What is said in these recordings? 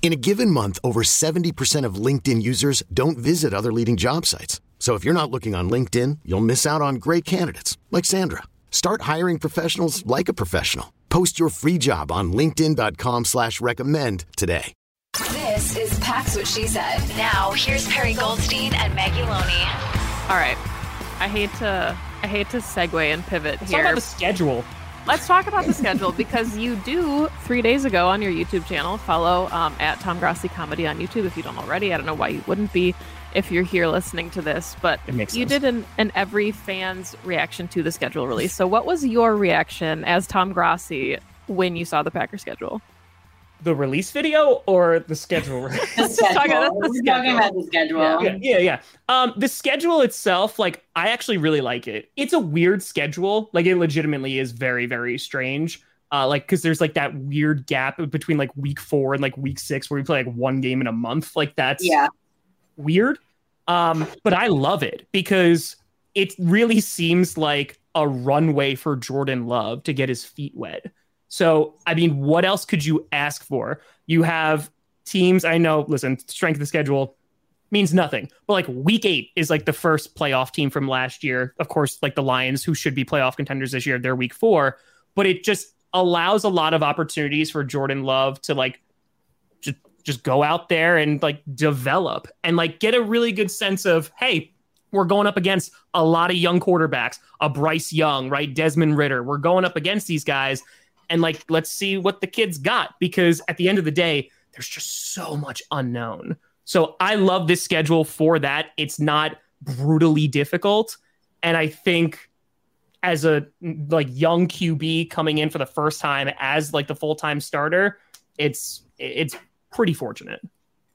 In a given month, over 70% of LinkedIn users don't visit other leading job sites. So if you're not looking on LinkedIn, you'll miss out on great candidates like Sandra. Start hiring professionals like a professional. Post your free job on LinkedIn.com slash recommend today. This is Pack's What She Said. Now here's Perri Goldstein and Maggie Loney. All right. I hate to I hate to segue and pivot Let's here. talk about the schedule. Let's talk about the schedule because you do three days ago on your YouTube channel follow um, at Tom Grossi Comedy on YouTube if you don't already. I don't know why you wouldn't be if you're here listening to this, but you sense. did an, an every fan's reaction to the schedule release. So, what was your reaction as Tom Grossi when you saw the Packer schedule? The release video or the schedule? The Talking about the We're schedule. talking about the schedule. yeah, yeah, yeah. Um, the schedule itself, like, I actually really like it. It's a weird schedule. Like, it legitimately is very, very strange. Uh, like, because there's like that weird gap between like week four and like week six where we play like one game in a month. Like, that's Yeah. weird. Um, but I love it because it really seems like a runway for Jordan Love to get his feet wet. So, I mean, what else could you ask for? You have teams, I know, listen, strength of the schedule means nothing, but like week eight is like the first playoff team from last year. Of course, like the Lions, who should be playoff contenders this year, they're week four, but it just allows a lot of opportunities for Jordan Love to like just just go out there and like develop and like get a really good sense of hey we're going up against a lot of young quarterbacks a bryce young right desmond ridder we're going up against these guys and like let's see what the kids got because at the end of the day there's just so much unknown. So i love this schedule for that. It's not brutally difficult. And i think as a like young qb coming in for the first time as like the full-time starter it's it's pretty fortunate.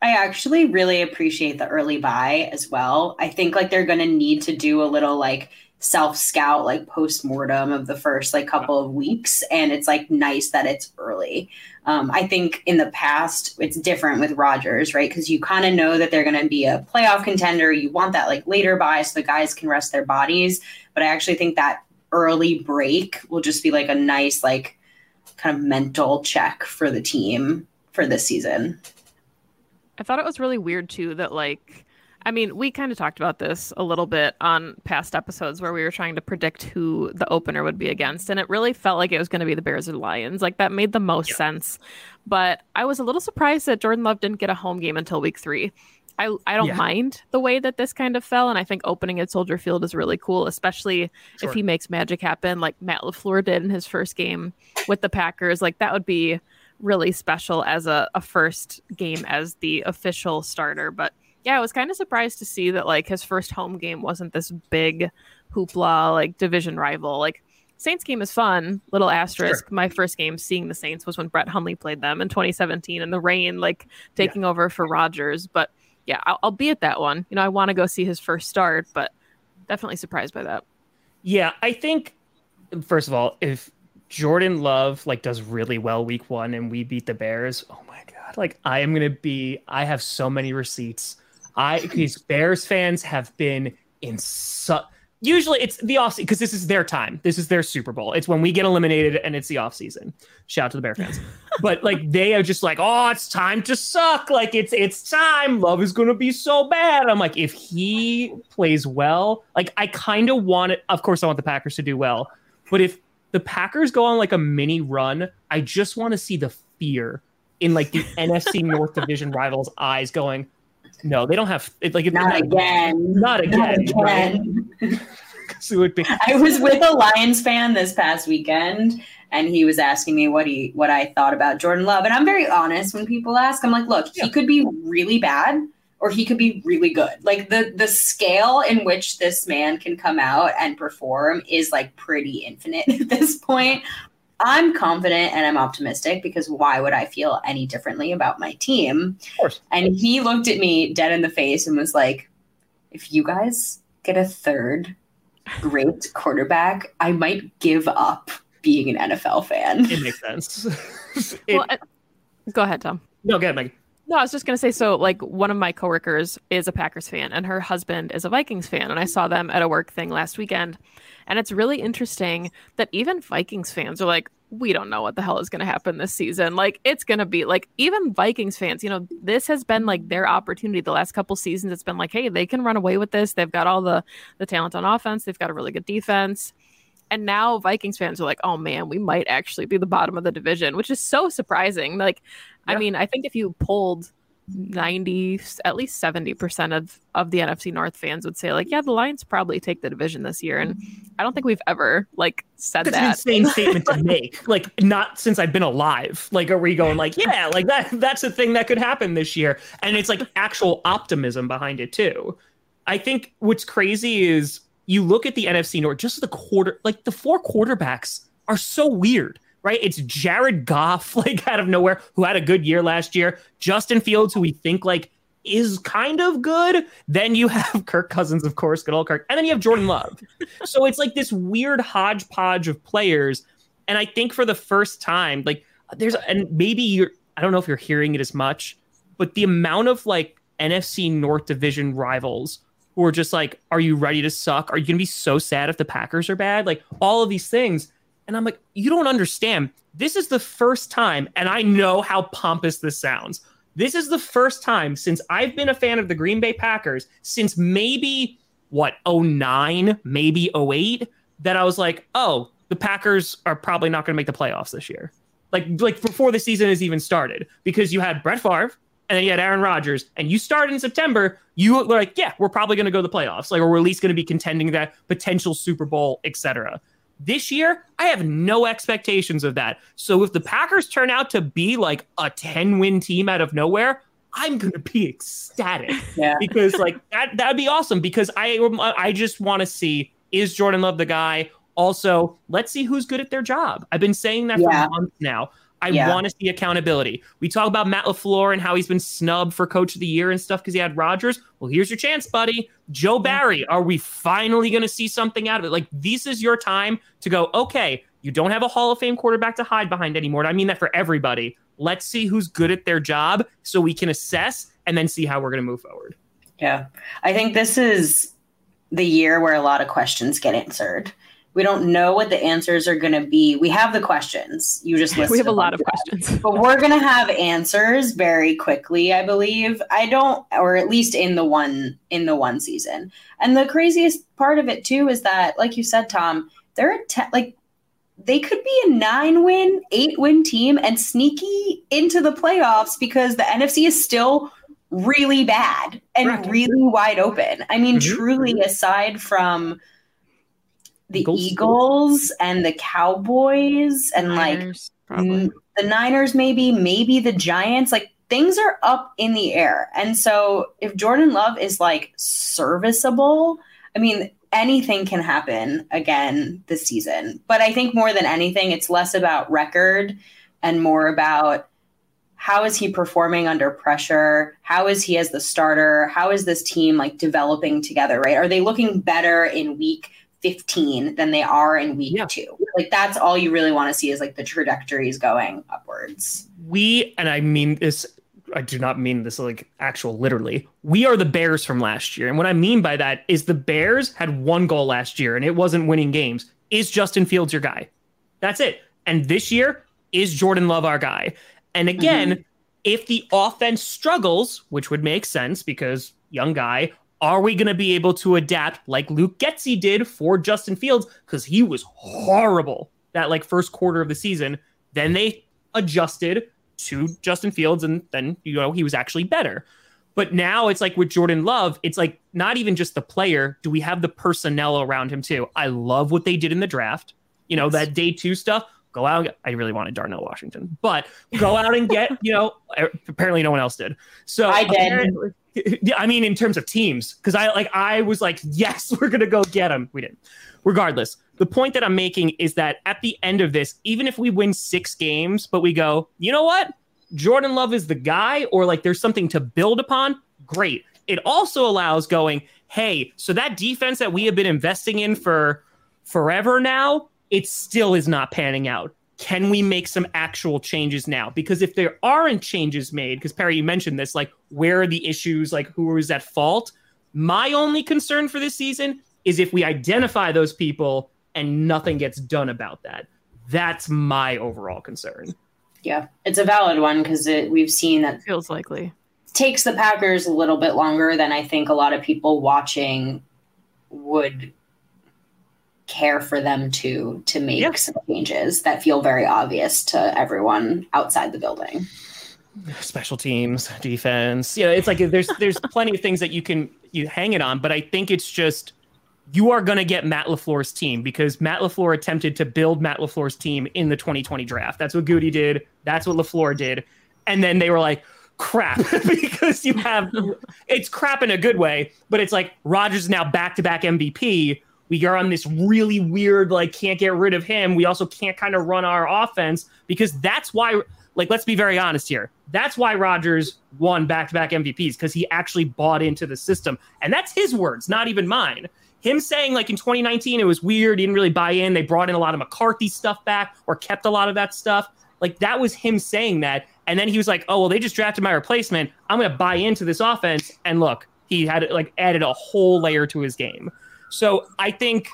I actually really appreciate the early bye as well. I think like they're going to need to do a little like self scout, like post mortem of the first like couple of weeks. And it's like nice that it's early. Um, I think in the past, it's different with Rodgers, right? Because you kind of know that they're going to be a playoff contender. You want that like later bye so the guys can rest their bodies. But I actually think that early break will just be like a nice, like kind of mental check for the team for this season. I thought it was really weird too that like I mean, we kind of talked about this a little bit on past episodes where we were trying to predict who the opener would be against and it really felt like it was going to be the Bears or Lions. Like that made the most sense. But I was a little surprised that Jordan Love didn't get a home game until week 3. I, I don't Yeah. mind the way that this kind of fell, and I think opening at Soldier Field is really cool, especially Sure. if he makes magic happen like Matt LaFleur did in his first game with the Packers. Like that would be really special as a, a first game as the official starter. But yeah, I was kind of surprised to see that like his first home game wasn't this big hoopla like division rival. Like Saints game is fun. Little asterisk. My first game seeing the Saints was when Brett Hundley played them in 2017 in the rain, like taking over for Rodgers. But yeah, I'll, I'll be at that one. You know, I want to go see his first start, but definitely surprised by that. Yeah, I think first of all, if Jordan Love like does really well week one and we beat the Bears, oh my god, like I am gonna be I have so many receipts. I these Bears fans have been in su- usually it's the off season because this is their time. This is their Super Bowl. It's when we get eliminated and it's the off season. Shout out to the Bear fans. but like they are just like, oh, it's time to suck. Like it's it's time. Love is gonna be so bad. I'm like, if he plays well, like I kind of want it. Of course, I want the Packers to do well. But if the Packers go on like a mini run, I just want to see the fear in like the NFC North Division rivals' eyes going, no, they don't have it like Not again. Not again. Not again. it would be. I was with a Lions fan this past weekend, and he was asking me what he what I thought about Jordan Love, and I'm very honest when people ask. I'm like, look, Yeah. he could be really bad, or he could be really good. Like the the scale in which this man can come out and perform is like pretty infinite at this point. I'm confident and I'm optimistic because why would I feel any differently about my team? Of course. And he looked at me dead in the face and was like, if you guys get a third great quarterback, I might give up being an NFL fan. It makes sense. It- well, uh, go ahead, Tom. no, go ahead, Megan. No, I was just gonna say. So, like, one of my coworkers is a Packers fan, and her husband is a Vikings fan, and I saw them at a work thing last weekend, and it's really interesting that even Vikings fans are like, we don't know what the hell is gonna happen this season. Like, it's gonna be like even Vikings fans. You know, this has been like their opportunity the last couple seasons. It's been like, hey, they can run away with this. They've got all the the talent on offense. They've got a really good defense. And now Vikings fans are like, oh man, we might actually be the bottom of the division, which is so surprising. Like, I mean, I think if you polled 90, at least 70% of, of the NFC North fans would say, like, yeah, the Lions probably take the division this year. And I don't think we've ever, like, said That's an that. insane statement to make. Like, not since I've been alive. Like, are we going like, yeah, like that? That's a thing that could happen this year, and it's like actual optimism behind it too. I think what's crazy is you look at the NFC North, just the quarter, like the four quarterbacks are so weird, right? It's Jared Goff, like out of nowhere, who had a good year last year. Justin Fields, who we think like is kind of good. Then you have Kirk Cousins, of course, good old Kirk, and then you have Jordan Love. so it's like this weird hodgepodge of players. And I think for the first time, like there's, and maybe you're, I don't know if you're hearing it as much, but the amount of like NFC North Division rivals who are just like, are you ready to suck? Are you going to be so sad if the Packers are bad? Like all of these things. And I'm like, you don't understand. This is the first time, and I know how pompous this sounds. This is the first time since I've been a fan of the Green Bay Packers, since maybe what, 09, maybe 08, that I was like, oh, the Packers are probably not going to make the playoffs this year. Like, like before the season has even started, because you had Brett Favre and then you had Aaron Rodgers, and you started in September, you were like, yeah, we're probably going to go to the playoffs, like, or we're at least going to be contending that potential Super Bowl, etc. This year, I have no expectations of that. So if the Packers turn out to be like a 10 win team out of nowhere, I'm going to be ecstatic Yeah. because like that that'd be awesome because I I just want to see is Jordan Love the guy? Also, let's see who's good at their job. I've been saying that Yeah. for months now. I Yeah. want to see accountability. We talk about Matt LaFleur and how he's been snubbed for coach of the year and stuff because he had Rodgers. Well, here's your chance, buddy. Joe Barry, are we finally going to see something out of it? Like, this is your time to go, okay, you don't have a Hall of Fame quarterback to hide behind anymore. And I mean that for everybody. Let's see who's good at their job so we can assess and then see how we're going to move forward. Yeah. I think this is the year where a lot of questions get answered. We don't know what the answers are going to be. We have the questions. You just listed we have a lot bunch of questions. but we're going to have answers very quickly, I believe. I don't or at least in the one in the one season. And the craziest part of it too is that like you said Tom, they're a te- like they could be a 9 win, 8 win team and sneaky into the playoffs because the NFC is still really bad and Correct. really wide open. I mean, Mhm. truly, aside from the Eagles. Eagles, and the Cowboys and like Niners, probably. mm, the Niners, maybe, maybe the Giants, like things are up in the air. And so if Jordan Love is like serviceable, I mean, anything can happen again this season. But I think more than anything, it's less about record and more about how is he performing under pressure? How is he as the starter? How is this team like developing together, right? Are they looking better in week 15 than they are in week Yeah. two? Like that's all you really want to see is like the trajectories going upwards. we and I mean this I do not mean this like actual literally. We are the Bears from last year. And what I mean by that is the Bears had one goal last year and it wasn't winning games. Is Justin Fields your guy? That's it. And this year is Jordan Love our guy. And again, mm-hmm. if the offense struggles, which would make sense because young guy, are we going to be able to adapt like Luke Getsy did for Justin Fields because he was horrible that like first quarter of the season. Then they adjusted to Justin Fields, and then you know he was actually better. But now it's like with Jordan Love, it's like not even just the player. Do we have the personnel around him too? I love what they did in the draft. You know, that day two stuff. Go out. I really wanted Darnell Washington, but go out and get, you know, er, apparently no one else did. So I did. I mean, in terms of teams, because I like I was like, yes, we're gonna go get him. We didn't. Regardless, the point that I'm making is that at the end of this, even if we win six games, but we go, you know what, Jordan Love is the guy, or like there's something to build upon, great. It also allows going, hey, so that defense that we have been investing in for forever now, it still is not panning out. Can we make some actual changes now? Because if there aren't changes made, because Perri, you mentioned this, like where are the issues, like who is at fault? My only concern for this season is if we identify those people and nothing gets done about that. That's my overall concern. Yeah, it's a valid one because we've seen that feels likely takes the Packers a little bit longer than I think a lot of people watching would care for them to to make yeah. some changes that feel very obvious to everyone outside the building. Special teams, defense. Yeah, it's like there's there's plenty of things that you can you hang it on, but I think it's just you are going to get Matt LaFleur's team because Matt LaFleur attempted to build Matt LaFleur's team in the 2020 draft. That's what Gutey did. That's what LaFleur did. And then they were like, crap, because you have it's crap in a good way, but it's like Rodgers is now back to back MVP. We are on this really weird, like, can't get rid of him. We also can't kind of run our offense because that's why, like, let's be very honest here. That's why Rodgers won back to back MVPs because he actually bought into the system. And that's his words, not even mine him saying like in 2019 it was weird, he didn't really buy in. They brought in a lot of McCarthy stuff back or kept a lot of that stuff. Like that was him saying that. And then he was like, "Oh well, they just drafted my replacement. I'm going to buy into this offense." And look, he had like added a whole layer to his game. So I think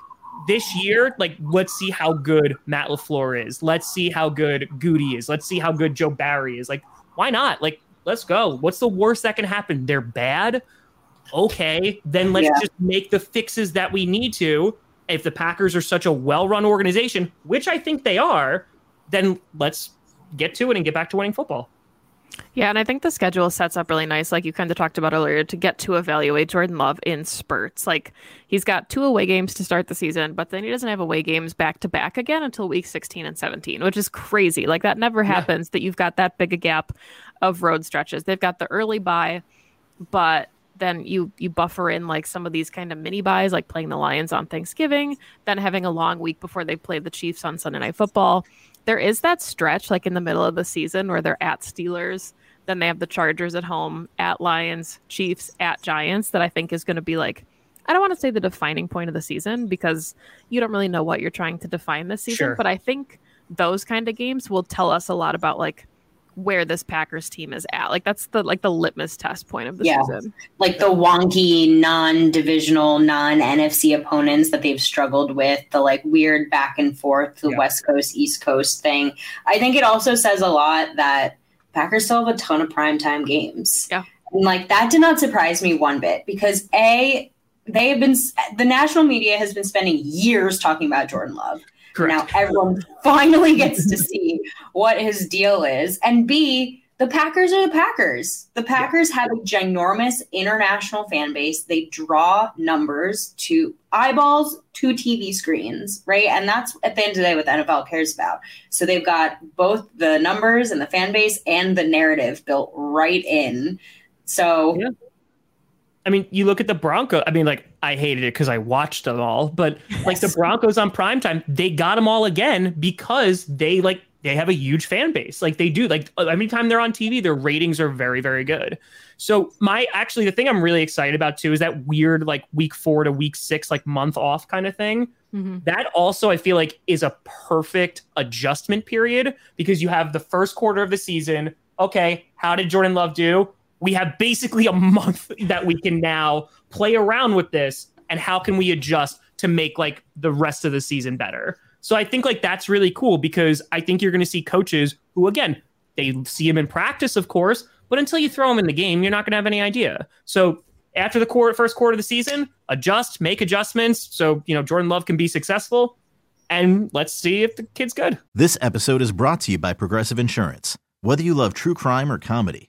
this year, like, let's see how good Matt LaFleur is. Let's see how good Gutey is. Let's see how good Joe Barry is. Like, why not? Like, let's go. What's the worst that can happen? They're bad okay, then let's yeah. just make the fixes that we need to. If the Packers are such a well run organization, which I think they are, then let's get to it and get back to winning football. Yeah, and I think the schedule sets up really nice, like you kind of talked about earlier, to get to evaluate Jordan Love in spurts. Like he's got two away games to start the season, but then he doesn't have away games back to back again until week 16 and 17, which is crazy. Like that never happens yeah. that you've got that big a gap of road stretches. They've got the early bye, but then you you buffer in like some of these kind of mini byes, like playing the Lions on Thanksgiving, then having a long week before they play the Chiefs on Sunday Night Football. There is that stretch like in the middle of the season where they're at Steelers, then they have the Chargers at home, at Lions, Chiefs, at Giants that I think is going to be like I don't want to say the defining point of the season because you don't really know what you're trying to define this season, sure. but I think those kind of games will tell us a lot about like where this Packers team is at. Like that's the like the litmus test point of the yeah. season. Like the wonky non-divisional, non-NFC opponents that they've struggled with, the like weird back and forth, the yeah. West Coast East Coast thing. I think it also says a lot that Packers still have a ton of primetime games. Yeah. And like that did not surprise me one bit because a they have been the national media has been spending years talking about Jordan Love. Correct. Now everyone finally gets to see what his deal is. And B, the Packers are the Packers. The Packers have a ginormous international fan base. They draw numbers to eyeballs to TV screens, right? And that's at the end of the day what the NFL cares about. So they've got both the numbers and the fan base and the narrative built right in. So yeah. I mean, you look at the Broncos. I mean, like I hated it because I watched them all, but yes. like the Broncos on primetime, they got them all again because they like they have a huge fan base. Like they do. Like every time they're on TV, their ratings are very, very good. So my actually the thing I'm really excited about too is that weird like week four to week six, like month off kind of thing. Mm-hmm. That also I feel like is a perfect adjustment period because you have the first quarter of the season. Okay, how did Jordan Love do? We have basically a month that we can now play around with this and how can we adjust to make like the rest of the season better? So i think like that's really cool because i think you're going to see coaches who again they see him in practice of course but until you throw him in the game you're not going to have any idea. So after the quarter, first quarter of the season adjust make adjustments so you know jordan love can be successful and let's see if the kid's good. This episode is brought to you by progressive insurance. Whether you love true crime or comedy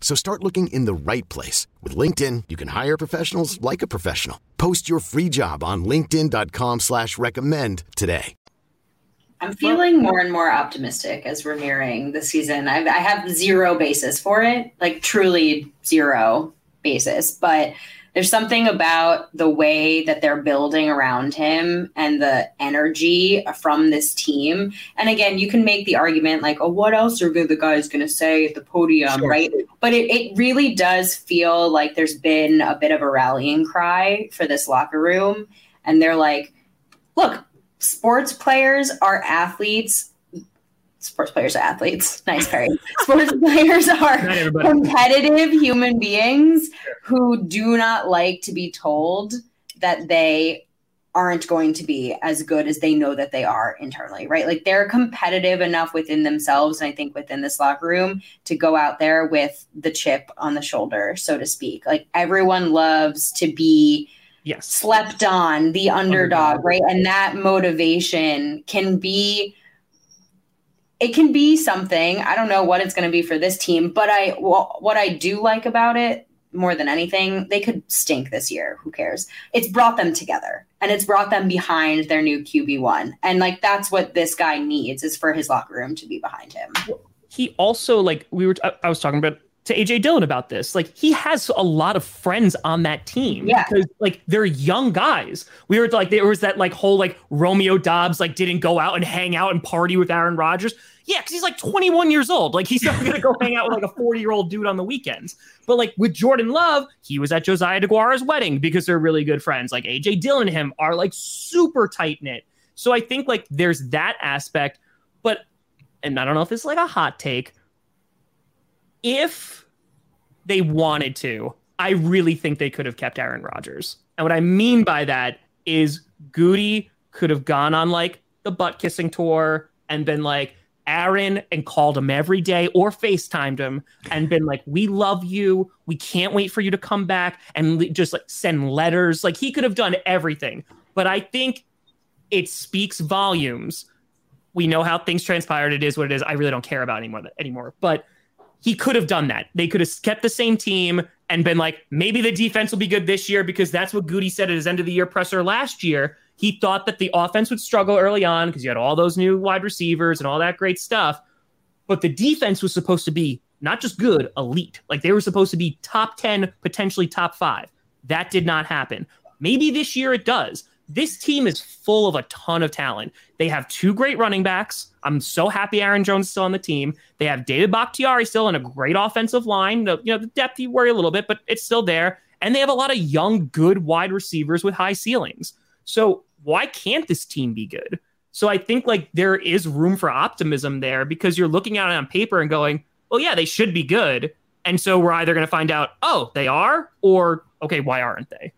So start looking in the right place. With LinkedIn, you can hire professionals like a professional. Post your free job on linkedin.com slash recommend today. I'm feeling more and more optimistic as we're nearing the season. I've, I have zero basis for it, like truly zero basis. But there's something about the way that they're building around him and the energy from this team. And again, you can make the argument like, oh, what else are the guys going to say at the podium, sure. right? But it, it really does feel like there's been a bit of a rallying cry for this locker room. And they're like, look, sports players are athletes. Sports players are athletes. Nice, Perri. sports players are competitive human beings who do not like to be told that they aren't going to be as good as they know that they are internally, right? Like they're competitive enough within themselves, and I think within this locker room to go out there with the chip on the shoulder, so to speak. Like everyone loves to be yes slept on the underdog, underdog, right and that motivation can be it can be something. I don't know what it's going to be for this team but i what i do like about it more than anything they could stink this year. Who cares? It's brought them together and it's brought them behind their new qb1 and like that's what this guy needs is for his locker room to be behind him. He also like we were i was talking about to AJ Dillon about this. Like he has a lot of friends on that team. Yeah. Because like they're young guys. We were like there was that like whole like Romeo Doubs like didn't go out and hang out and party with Aaron Rodgers. Yeah, because he's like 21 years old. Like he's not gonna go hang out with like a 40 year old dude on the weekends. But like with Jordan Love, he was at Josiah DeGuara's wedding because they're really good friends. Like AJ Dillon and him are like super tight knit. So I think like there's that aspect. But and I don't know if it's like a hot take if they wanted to, I really think they could have kept Aaron Rodgers. And what I mean by that is Gutey could have gone on like the butt kissing tour and been like, Aaron and called him every day or FaceTimed him and been like, We love you. We can't wait for you to come back and just like send letters. Like he could have done everything. But I think it speaks volumes. We know how things transpired. It is what it is. I really don't care about anymore anymore. But he could have done that. They could have kept the same team and been like, maybe the defense will be good this year because that's what Gutey said at his end of the year presser last year. He thought that the offense would struggle early on because you had all those new wide receivers and all that great stuff. But the defense was supposed to be not just good, elite. Like they were supposed to be top 10, potentially top five. That did not happen. Maybe this year it does this team is full of a ton of talent. They have two great running backs. I'm so happy Aaron Jones is still on the team. They have David Bakhtiari still in a great offensive line. The, you know, the depth you worry a little bit, but it's still there. And they have a lot of young, good wide receivers with high ceilings. So why can't this team be good? So I think like there is room for optimism there because you're looking at it on paper and going, well, yeah, they should be good. And so we're either going to find out, oh, they are, or okay, why aren't they?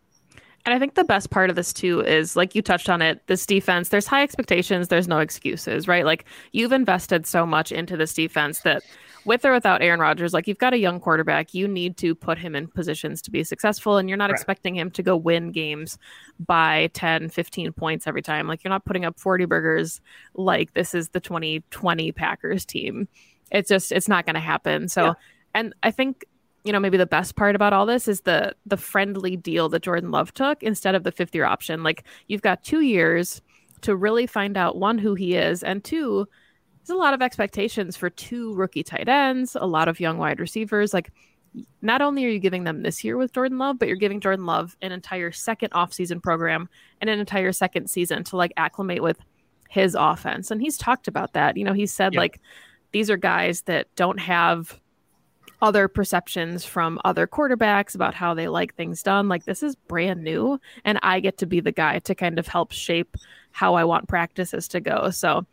And I think the best part of this too is like you touched on it, this defense, there's high expectations, there's no excuses, right? Like you've invested so much into this defense that with or without Aaron Rodgers, like you've got a young quarterback, you need to put him in positions to be successful and you're not right. expecting him to go win games by 10, 15 points every time. Like you're not putting up 40 burgers like this is the 2020 Packers team. It's just it's not going to happen. So yeah. and I think you know maybe the best part about all this is the the friendly deal that Jordan Love took instead of the fifth year option. Like you've got two years to really find out one who he is, and two, there's a lot of expectations for two rookie tight ends, a lot of young wide receivers. Like not only are you giving them this year with Jordan Love, but you're giving Jordan Love an entire second offseason program and an entire second season to like acclimate with his offense. And he's talked about that. You know, he said like these are guys that don't have other perceptions from other quarterbacks about how they like things done. Like this is brand new, and I get to be the guy to kind of help shape how I want practices to go. So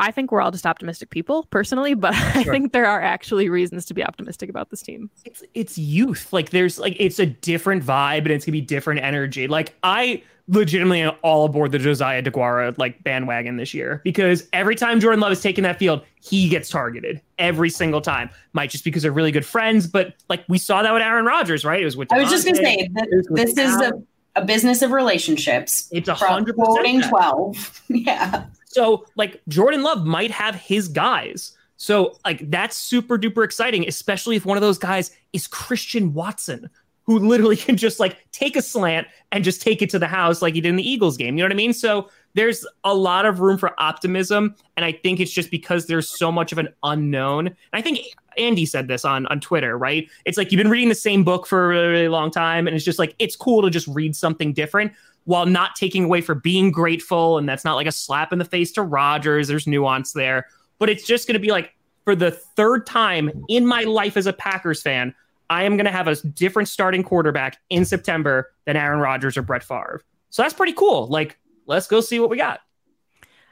I think we're all just optimistic people personally, but I think there are actually reasons to be optimistic about this team. It's it's youth. Like there's like it's a different vibe and it's gonna be different energy. Like I legitimately am all aboard the Josiah DeGuara like bandwagon this year because every time Jordan Love is taking that field, he gets targeted every single time. Might just because they're really good friends, but like we saw that with Aaron Rodgers, right? It was with I was just gonna say that this is a, a business of relationships. It's a hundred percent. twelve. yeah. So like Jordan Love might have his guys. So like that's super duper exciting, especially if one of those guys is Christian Watson, who literally can just like take a slant and just take it to the house like he did in the Eagles game. You know what I mean? So there's a lot of room for optimism. And I think it's just because there's so much of an unknown. And I think Andy said this on, on Twitter, right? It's like you've been reading the same book for a really, long time. And it's just like, it's cool to just read something different while not taking away for being grateful. And that's not like a slap in the face to Rodgers. There's nuance there. But it's just going to be like, for the third time in my life as a Packers fan, I am going to have a different starting quarterback in September than Aaron Rodgers or Brett Favre. So that's pretty cool. Like, let's go see what we got.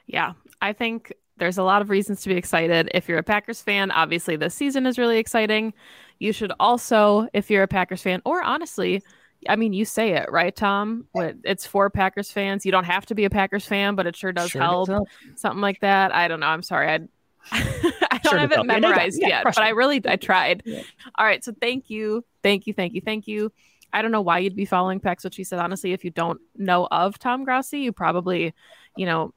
Yeah, I think there's a lot of reasons to be excited. If you're a Packers fan, obviously this season is really exciting. You should also, if you're a Packers fan, or honestly, I mean, you say it, right, Tom? It's for Packers fans. You don't have to be a Packers fan, but it sure does Sure help. help. Something like that. I don't know. I'm sorry. I I don't Sure have it help. Yeah, no, you got it. memorized Yeah, yet, but I really I tried. Yeah. All right, so thank you, thank you, thank you, thank you. I don't know why you'd be following Pack's, what she said. Honestly, if you don't know of Tom Grossi, you probably, you know,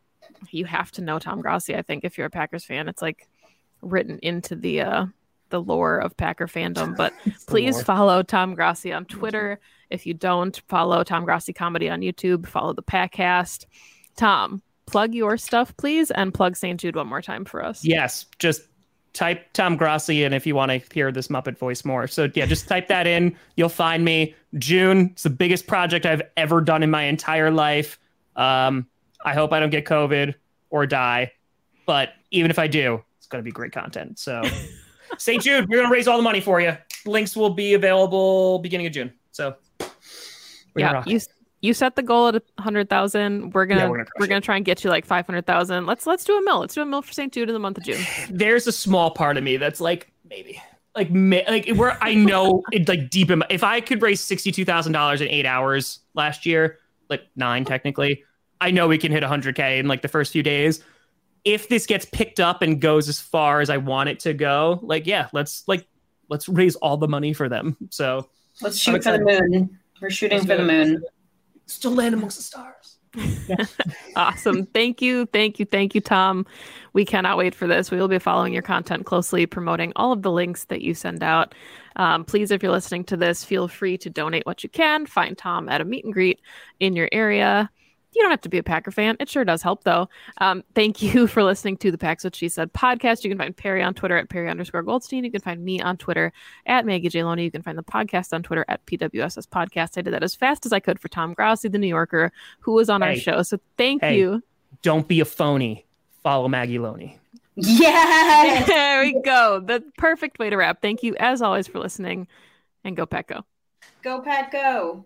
you have to know Tom Grossi. I think if you're a Packers fan, it's like written into the uh the lore of Packer fandom. But please lore. follow Tom Grossi on Twitter. If you don't follow Tom Grossi comedy on YouTube, follow the Packcast. Tom, plug your stuff, please, and plug St. Jude one more time for us. Yes, just type Tom Grossi in if you want to hear this Muppet voice more. So yeah, just type that in. You'll find me. June. It's the biggest project I've ever done in my entire life. Um, I hope I don't get COVID or die, but even if I do, it's going to be great content. So St. Jude, we're going to raise all the money for you. Links will be available beginning of June. So we're yeah, you you set the goal at hundred thousand. We're gonna Yeah, we're we're gonna, gonna try and get you like five hundred thousand. Let's let's do a mill. Let's do a mill for St. Jude in the month of June. there's a small part of me that's like maybe like like where I know it like deep in my, if I could raise sixty two thousand dollars in eight hours last year, like nine technically, I know we can hit hundred k in like the first few days. If this gets picked up and goes as far as I want it to go, like yeah, let's like let's raise all the money for them. So Let's shoot for the moon. We're shooting Let's for the moon. still land amongst the stars. Awesome. Thank you. Thank you. Thank you, Tom. We cannot wait for this. We will be following your content closely, promoting all of the links that you send out. Um, please, if you're listening to this, feel free to donate what you can. Find Tom at a meet and greet in your area. You don't have to be a Packer fan. It sure does help, though. Um, thank you for listening to the Pack's What She Said podcast. You can find Perri on Twitter at Perri underscore Goldstein. You can find me on Twitter at Maggie J. Loney. You can find the podcast on Twitter at PWSS Podcast. I did that as fast as I could for Tom Grossi, the New Yorker, who was on our show. So thank Hey. you. Don't be a phony. Follow Maggie Loney. Yes. there we go. The perfect way to wrap. Thank you, as always, for listening. And go, Pack, go. Go, Pat, go.